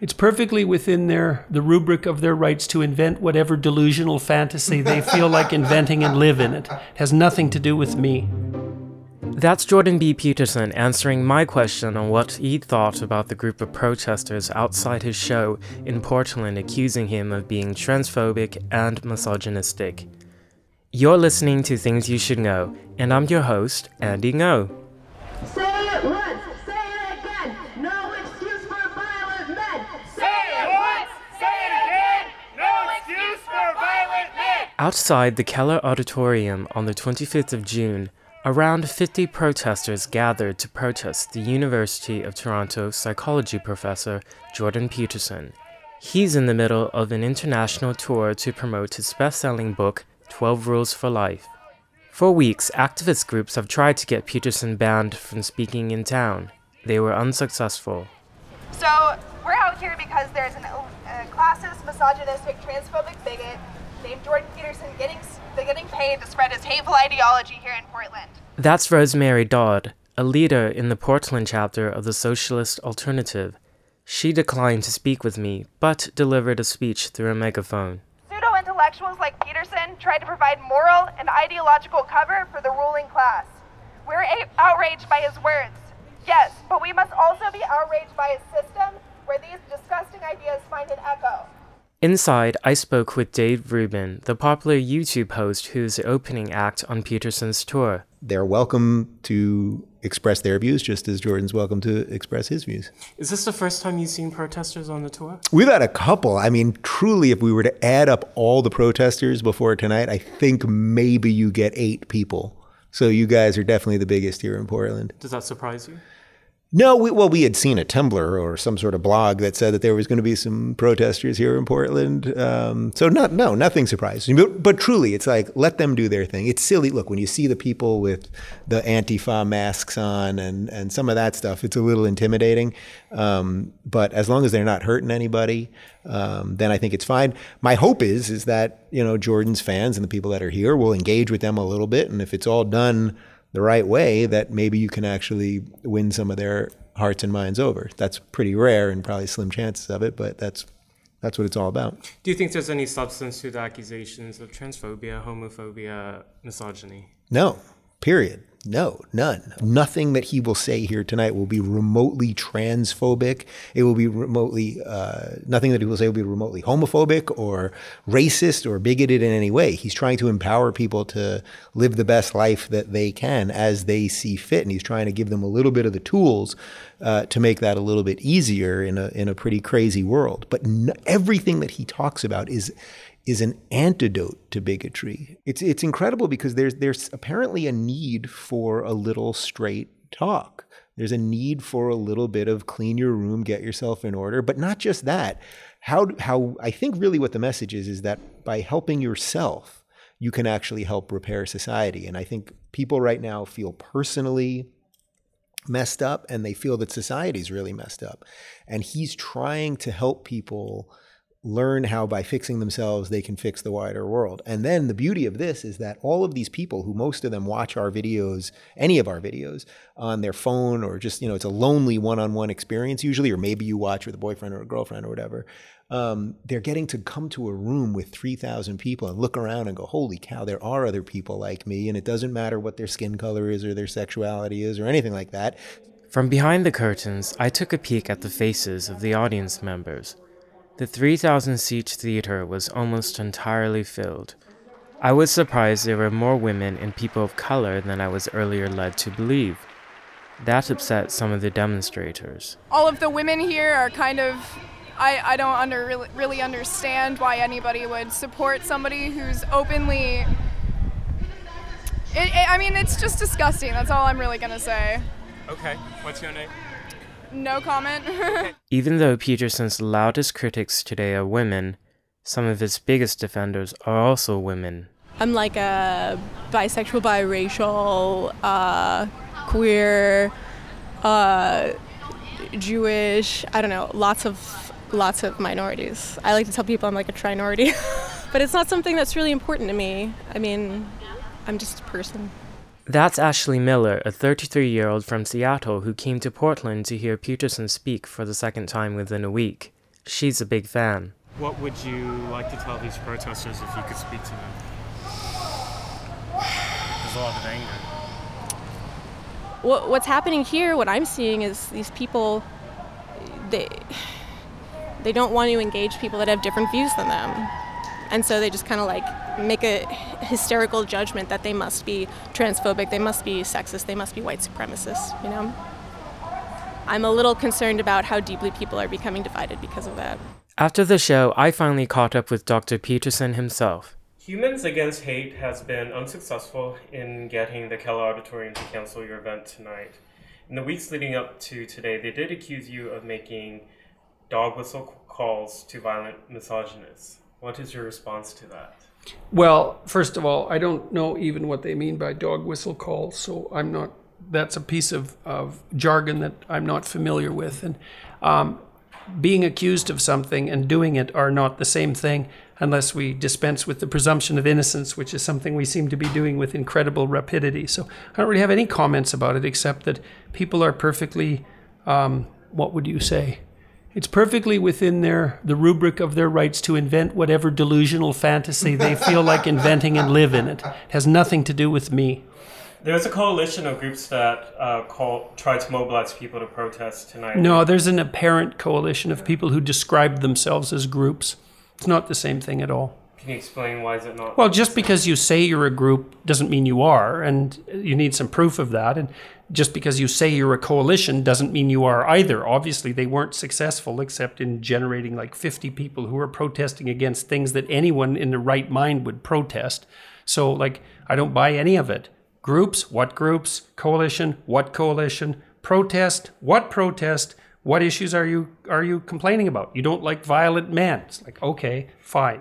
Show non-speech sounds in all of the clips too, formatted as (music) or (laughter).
It's perfectly within their the rubric of their rights to invent whatever delusional fantasy they feel like inventing and live in it. It has nothing to do with me. That's Jordan B. Peterson answering my question on what he thought about the group of protesters outside his show in Portland accusing him of being transphobic and misogynistic. You're listening to Things You Should Know, and I'm your host, Andy Ngo. Say it once, say it again. No excuse for violent men. Say it once, say it again. No excuse for violent men. Outside the Keller Auditorium on the 25th of June, around 50 protesters gathered to protest the University of Toronto psychology professor Jordan Peterson. He's in the middle of an international tour to promote his best selling book, 12 Rules for Life. For weeks, activist groups have tried to get Peterson banned from speaking in town. They were unsuccessful. So we're out here because there's an, uh, a classist, misogynistic, transphobic bigot named Jordan Peterson getting getting paid to spread his hateful ideology here in Portland. That's Rosemary Dodd, a leader in the Portland chapter of the Socialist Alternative. She declined to speak with me, but delivered a speech through a megaphone. Pseudo intellectuals like Peterson tried to provide moral and ideological cover for the ruling class. We're a- outraged by his words. Yes, but we must also be outraged by a system where these disgusting ideas find an echo. Inside, I spoke with Dave Rubin, the popular YouTube host who's the opening act on Peterson's tour. They're welcome to express their views just as Jordan's welcome to express his views. Is this the first time you've seen protesters on the tour? We've had a couple. I mean, truly, if we were to add up all the protesters before tonight, I think maybe you get eight people. So you guys are definitely the biggest here in Portland. Does that surprise you? No, we, well, we had seen a Tumblr or some sort of blog that said that there was going to be some protesters here in Portland. Um, so not, no, nothing surprising. But, but truly, it's like let them do their thing. It's silly. Look, when you see the people with the Antifa masks on and and some of that stuff, it's a little intimidating. Um, but as long as they're not hurting anybody, um, then I think it's fine. My hope is is that you know Jordan's fans and the people that are here will engage with them a little bit, and if it's all done the right way, that maybe you can actually win some of their hearts and minds over. That's pretty rare and probably slim chances of it, but that's that's what it's all about. Do you think there's any substance to the accusations of transphobia, homophobia, misogyny? No, period. No, none. Nothing that he will say here tonight will be remotely transphobic. It will be remotely, uh, nothing that he will say will be remotely homophobic or racist or bigoted in any way. He's trying to empower people to live the best life that they can as they see fit. And he's trying to give them a little bit of the tools uh, to make that a little bit easier in a, in a pretty crazy world. But everything that he talks about is, is an antidote to bigotry. It's it's incredible because there's there's apparently a need for a little straight talk. There's a need for a little bit of clean your room, get yourself in order, but not just that. How how I think really what the message is is that by helping yourself, you can actually help repair society. And I think people right now feel personally messed up and they feel that society's really messed up. And he's trying to help people learn how by fixing themselves they can fix the wider world. And then the beauty of this is that all of these people who most of them watch our videos, any of our videos on their phone or just, you know, it's a lonely one-on-one experience usually or maybe you watch with a boyfriend or a girlfriend or whatever. Um, they're getting to come to a room with 3,000 people and look around and go, holy cow, there are other people like me. And it doesn't matter what their skin color is or their sexuality is or anything like that. From behind the curtains, I took a peek at the faces of the audience members. The 3,000 seat theater was almost entirely filled. I was surprised there were more women and people of color than I was earlier led to believe. That upset some of the demonstrators. all of the women here are kind of I, I don't under really, really understand why anybody would support somebody who's openly it, it, I mean it's just disgusting that's all I'm really gonna say Okay, what's your name? No comment (laughs) Even though Peterson's loudest critics today are women, some of his biggest defenders are also women. I'm like a bisexual, biracial, uh, queer, uh, Jewish. I don't know, lots of lots of minorities. I like to tell people I'm like a trinority, (laughs) but it's not something that's really important to me. I mean, I'm just a person. That's Ashley Miller, a 33 year old from Seattle who came to Portland to hear Peterson speak for the second time within a week. She's a big fan. What would you like to tell these protesters if you could speak to them? There's a lot of anger. what, what's happening here, what I'm seeing is these people, they, they don't want to engage people that have different views than them. And so they just kind of like make a hysterical judgment that they must be transphobic, they must be sexist, they must be white supremacists, you know? I'm a little concerned about how deeply people are becoming divided because of that. After the show, I finally caught up with Dr. Peterson himself. Humans Against Hate has been unsuccessful in getting the Keller Auditorium to cancel your event tonight. In the weeks leading up to today, they did accuse you of making dog whistle calls to violent misogynists. What is your response to that? Well, first of all, I don't know even what they mean by dog whistle calls, so I'm not. That's a piece of, of jargon that I'm not familiar with. And um, being accused of something and doing it are not the same thing unless we dispense with the presumption of innocence, which is something we seem to be doing with incredible rapidity. So I don't really have any comments about it except that people are perfectly, um, what would you say? It's perfectly within their the rubric of their rights to invent whatever delusional fantasy they feel like inventing and live in it. It has nothing to do with me. There's a coalition of groups that uh, call try to mobilize people to protest tonight. No, there's an apparent coalition of people who describe themselves as groups. It's not the same thing at all. Can you explain why is it not? Well, just because you say you're a group doesn't mean you are, and you need some proof of that. And just because you say you're a coalition doesn't mean you are either. Obviously, they weren't successful except in generating like 50 people who are protesting against things that anyone in their right mind would protest. So, like, I don't buy any of it. Groups? What groups? Coalition? What coalition? Protest? What protest? What issues are you are you complaining about? You don't like violent men. It's like, okay, fine.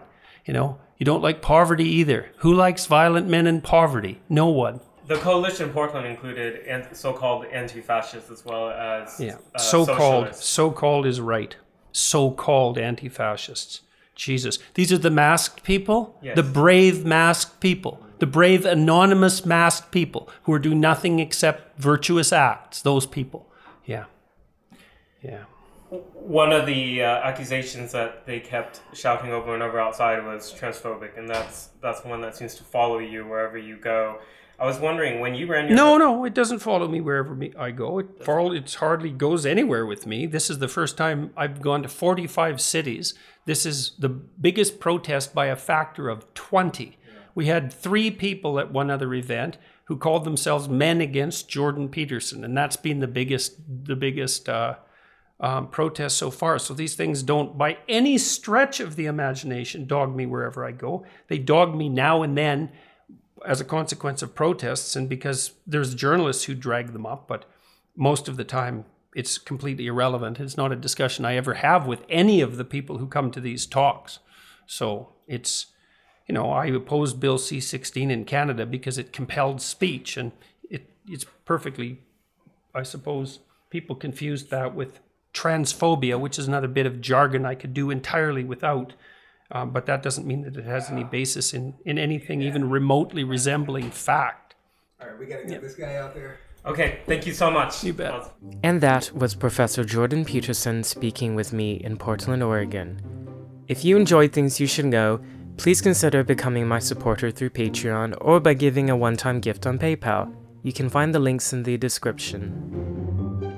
You know, you don't like poverty either. Who likes violent men and poverty? No one. The coalition in Portland included so-called anti-fascists as well as Yeah. uh, so-called socialists. so-called is right. So-called anti-fascists. Jesus. These are the masked people, Yes. the brave masked people, the brave anonymous masked people who are doing nothing except virtuous acts. Those people. Yeah. Yeah. One of the uh, accusations that they kept shouting over and over outside was transphobic, and that's that's one that seems to follow you wherever you go. I was wondering when you ran your No, no, it doesn't follow me wherever me I go. It follow, it hardly goes anywhere with me. This is the first time I've gone to 45 cities. This is the biggest protest by a factor of 20. We had three people at one other event who called themselves Men Against Jordan Peterson, and that's been the biggest, the biggest uh, um, protest so far. So these things don't, by any stretch of the imagination, dog me wherever I go. They dog me now and then as a consequence of protests and because there's journalists who drag them up, but most of the time it's completely irrelevant. It's not a discussion I ever have with any of the people who come to these talks. So it's, you know, I opposed Bill C 16 in Canada because it compelled speech, and it, it's perfectly, I suppose, people confused that with transphobia, which is another bit of jargon I could do entirely without. Um, but that doesn't mean that it has any basis in, in anything even remotely resembling fact. All right, we gotta get this guy out there. Okay, thank you so much. You bet. And that was Professor Jordan Peterson speaking with me in Portland, Oregon. If you enjoyed Things You Should Know, please consider becoming my supporter through Patreon or by giving a one time gift on PayPal. You can find the links in the description.